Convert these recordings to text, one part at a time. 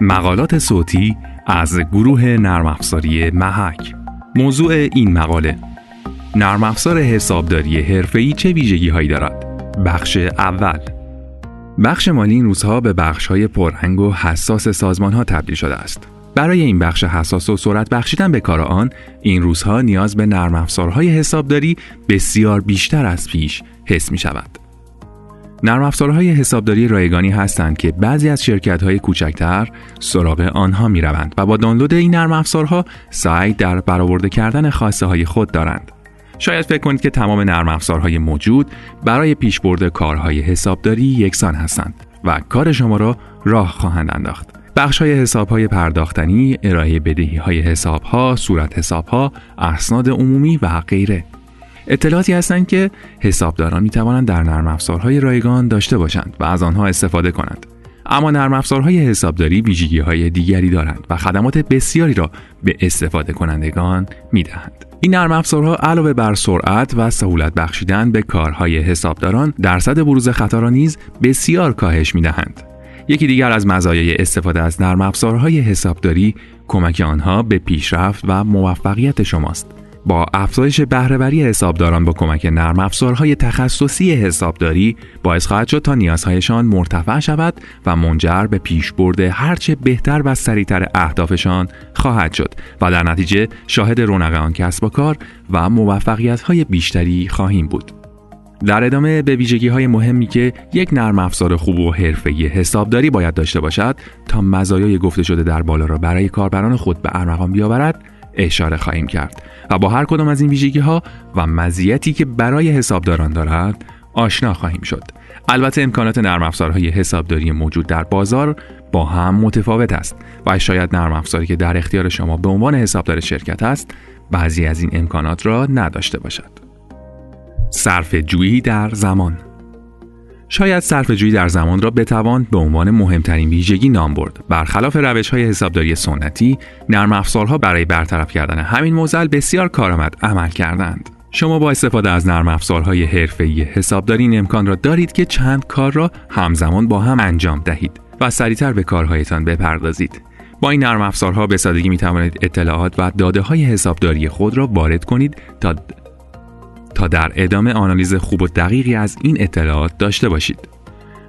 مقالات صوتی از گروه نرم افزاری محک. موضوع این مقاله نرم افزار حسابداری حرفه‌ای چه ویژگی هایی دارد؟ بخش اول بخش مالی این روزها به بخش های و حساس سازمان ها تبدیل شده است. برای این بخش حساس و سرعت بخشیدن به کار آن این روزها نیاز به نرم افزارهای حسابداری بسیار بیشتر از پیش حس می شود نرم افزارهای حسابداری رایگانی هستند که بعضی از شرکت های کوچکتر سراغ آنها می روند و با دانلود این نرم افزارها سعی در برآورده کردن خواسته های خود دارند. شاید فکر کنید که تمام نرم افزارهای موجود برای پیشبرد کارهای حسابداری یکسان هستند و کار شما را راه خواهند انداخت. بخش های حساب های پرداختنی، ارائه بدهی های حساب ها، صورت حساب ها، اسناد عمومی و غیره. اطلاعاتی هستند که حسابداران می توانند در نرم افزارهای رایگان داشته باشند و از آنها استفاده کنند. اما نرم افزارهای حسابداری ویژگی های دیگری دارند و خدمات بسیاری را به استفاده کنندگان می دهند. این نرم افزارها علاوه بر سرعت و سهولت بخشیدن به کارهای حسابداران درصد بروز خطا را نیز بسیار کاهش می دهند. یکی دیگر از مزایای استفاده از نرم افزارهای حسابداری کمک آنها به پیشرفت و موفقیت شماست. با افزایش بهرهوری حسابداران با کمک نرم افزارهای تخصصی حسابداری باعث خواهد شد تا نیازهایشان مرتفع شود و منجر به پیشبرد هرچه بهتر و سریعتر اهدافشان خواهد شد و در نتیجه شاهد رونق آن کسب و کار و موفقیت های بیشتری خواهیم بود. در ادامه به ویژگی های مهمی که یک نرم افزار خوب و حرفه‌ای حسابداری باید داشته باشد تا مزایای گفته شده در بالا را برای کاربران خود به ارمغان بیاورد اشاره خواهیم کرد و با هر کدام از این ویژگی ها و مزیتی که برای حسابداران دارد آشنا خواهیم شد. البته امکانات نرم افزارهای حسابداری موجود در بازار با هم متفاوت است و شاید نرم افزاری که در اختیار شما به عنوان حسابدار شرکت است بعضی از این امکانات را نداشته باشد. صرف جویی در زمان شاید صرف جویی در زمان را بتوان به عنوان مهمترین ویژگی نام برد. برخلاف روش های حسابداری سنتی، نرم افزارها برای برطرف کردن همین موزل بسیار کارآمد عمل کردند. شما با استفاده از نرم افزارهای حرفه‌ای حسابداری این امکان را دارید که چند کار را همزمان با هم انجام دهید و سریعتر به کارهایتان بپردازید. با این نرم افزارها به سادگی می توانید اطلاعات و داده های حسابداری خود را وارد کنید تا تا در ادامه آنالیز خوب و دقیقی از این اطلاعات داشته باشید.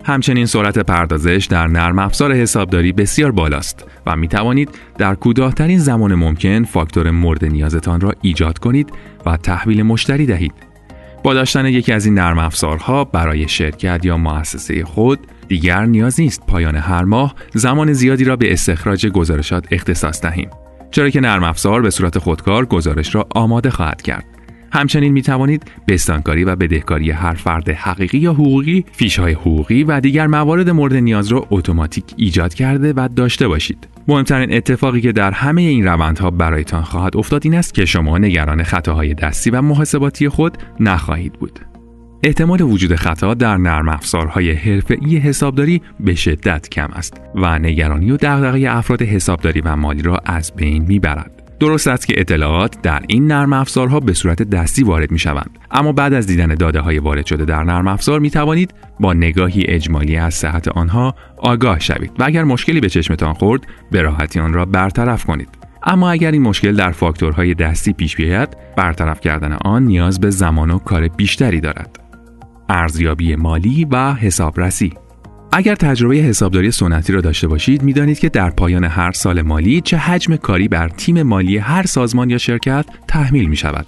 همچنین سرعت پردازش در نرم افزار حسابداری بسیار بالاست و می توانید در کوتاهترین زمان ممکن فاکتور مورد نیازتان را ایجاد کنید و تحویل مشتری دهید. با داشتن یکی از این نرم افزارها برای شرکت یا مؤسسه خود دیگر نیاز نیست پایان هر ماه زمان زیادی را به استخراج گزارشات اختصاص دهیم چرا که نرم افزار به صورت خودکار گزارش را آماده خواهد کرد همچنین می توانید بستانکاری و بدهکاری هر فرد حقیقی یا حقوقی، فیش های حقوقی و دیگر موارد مورد نیاز را اتوماتیک ایجاد کرده و داشته باشید. مهمترین اتفاقی که در همه این روندها برایتان خواهد افتاد این است که شما نگران خطاهای دستی و محاسباتی خود نخواهید بود. احتمال وجود خطا در نرم افزارهای حرفه‌ای حسابداری به شدت کم است و نگرانی و دغدغه افراد حسابداری و مالی را از بین می‌برد. درست است که اطلاعات در این نرم افزارها به صورت دستی وارد می شوند اما بعد از دیدن داده های وارد شده در نرم افزار می توانید با نگاهی اجمالی از صحت آنها آگاه شوید و اگر مشکلی به چشمتان خورد به راحتی آن را برطرف کنید. اما اگر این مشکل در فاکتورهای دستی پیش بیاید برطرف کردن آن نیاز به زمان و کار بیشتری دارد. ارزیابی مالی و حسابرسی اگر تجربه حسابداری سنتی را داشته باشید می‌دانید که در پایان هر سال مالی چه حجم کاری بر تیم مالی هر سازمان یا شرکت تحمیل می شود.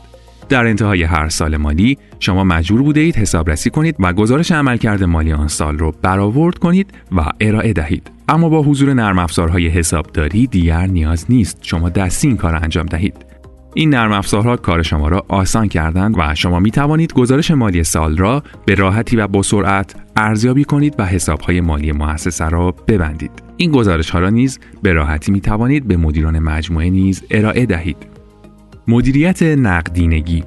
در انتهای هر سال مالی شما مجبور بوده اید حسابرسی کنید و گزارش عملکرد مالی آن سال را برآورد کنید و ارائه دهید. اما با حضور نرم افزارهای حسابداری دیگر نیاز نیست شما دستی این کار انجام دهید. این نرم افزارها کار شما را آسان کردند و شما می توانید گزارش مالی سال را به راحتی و با سرعت ارزیابی کنید و حسابهای مالی مؤسسه را ببندید. این گزارش ها را نیز به راحتی می توانید به مدیران مجموعه نیز ارائه دهید. مدیریت نقدینگی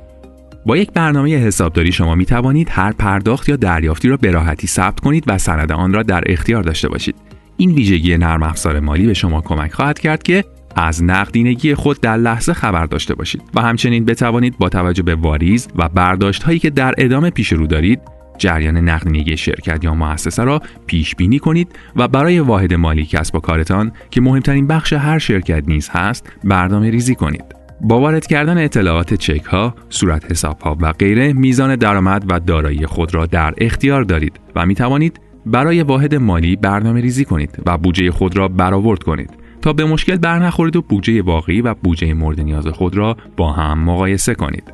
با یک برنامه حسابداری شما می توانید هر پرداخت یا دریافتی را به راحتی ثبت کنید و سند آن را در اختیار داشته باشید. این ویژگی نرم افزار مالی به شما کمک خواهد کرد که از نقدینگی خود در لحظه خبر داشته باشید و همچنین بتوانید با توجه به واریز و برداشت هایی که در ادامه پیش رو دارید جریان نقدینگی شرکت یا مؤسسه را پیش بینی کنید و برای واحد مالی کسب و کارتان که مهمترین بخش هر شرکت نیز هست برنامه ریزی کنید. با وارد کردن اطلاعات چک ها، صورت حساب ها و غیره میزان درآمد و دارایی خود را در اختیار دارید و می توانید برای واحد مالی برنامه ریزی کنید و بودجه خود را برآورد کنید تا به مشکل برنخورید و بودجه واقعی و بودجه مورد نیاز خود را با هم مقایسه کنید.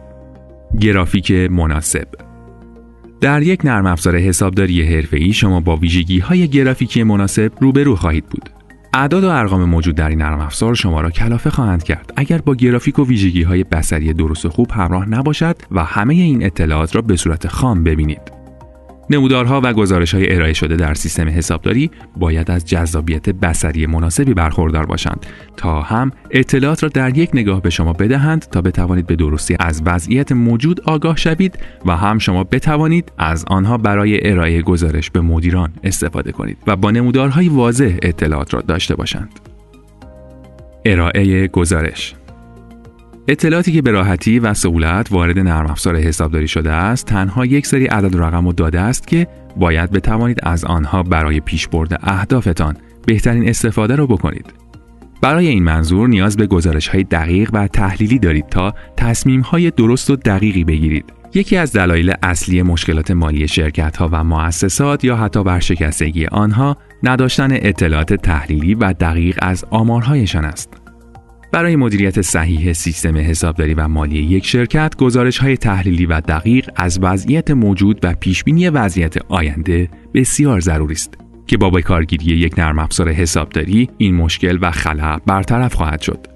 گرافیک مناسب در یک نرم افزار حسابداری حرفه‌ای شما با ویژگی های گرافیکی مناسب روبرو خواهید بود. اعداد و ارقام موجود در این نرم افزار شما را کلافه خواهند کرد اگر با گرافیک و ویژگی های بصری درست و خوب همراه نباشد و همه این اطلاعات را به صورت خام ببینید. نمودارها و گزارش های ارائه شده در سیستم حسابداری باید از جذابیت بصری مناسبی برخوردار باشند تا هم اطلاعات را در یک نگاه به شما بدهند تا بتوانید به درستی از وضعیت موجود آگاه شوید و هم شما بتوانید از آنها برای ارائه گزارش به مدیران استفاده کنید و با نمودارهای واضح اطلاعات را داشته باشند. ارائه گزارش اطلاعاتی که به راحتی و سهولت وارد نرم افزار حسابداری شده است تنها یک سری عدد رقم و داده است که باید بتوانید از آنها برای پیشبرد اهدافتان بهترین استفاده را بکنید برای این منظور نیاز به گزارش های دقیق و تحلیلی دارید تا تصمیم های درست و دقیقی بگیرید یکی از دلایل اصلی مشکلات مالی شرکت ها و مؤسسات یا حتی ورشکستگی آنها نداشتن اطلاعات تحلیلی و دقیق از آمارهایشان است. برای مدیریت صحیح سیستم حسابداری و مالی یک شرکت گزارش های تحلیلی و دقیق از وضعیت موجود و پیشبینی وضعیت آینده بسیار ضروری است که با کارگیری یک نرم افزار حسابداری این مشکل و خلا برطرف خواهد شد.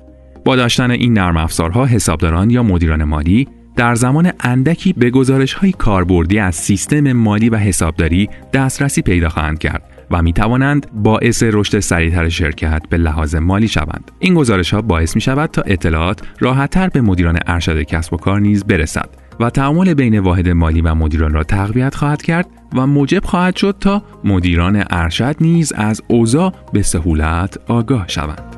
با داشتن این نرم افزارها حسابداران یا مدیران مالی در زمان اندکی به گزارش های کاربردی از سیستم مالی و حسابداری دسترسی پیدا خواهند کرد. و می توانند باعث رشد سریعتر شرکت به لحاظ مالی شوند. این گزارش ها باعث می شود تا اطلاعات راحتتر به مدیران ارشد کسب و کار نیز برسد و تعامل بین واحد مالی و مدیران را تقویت خواهد کرد و موجب خواهد شد تا مدیران ارشد نیز از اوضاع به سهولت آگاه شوند.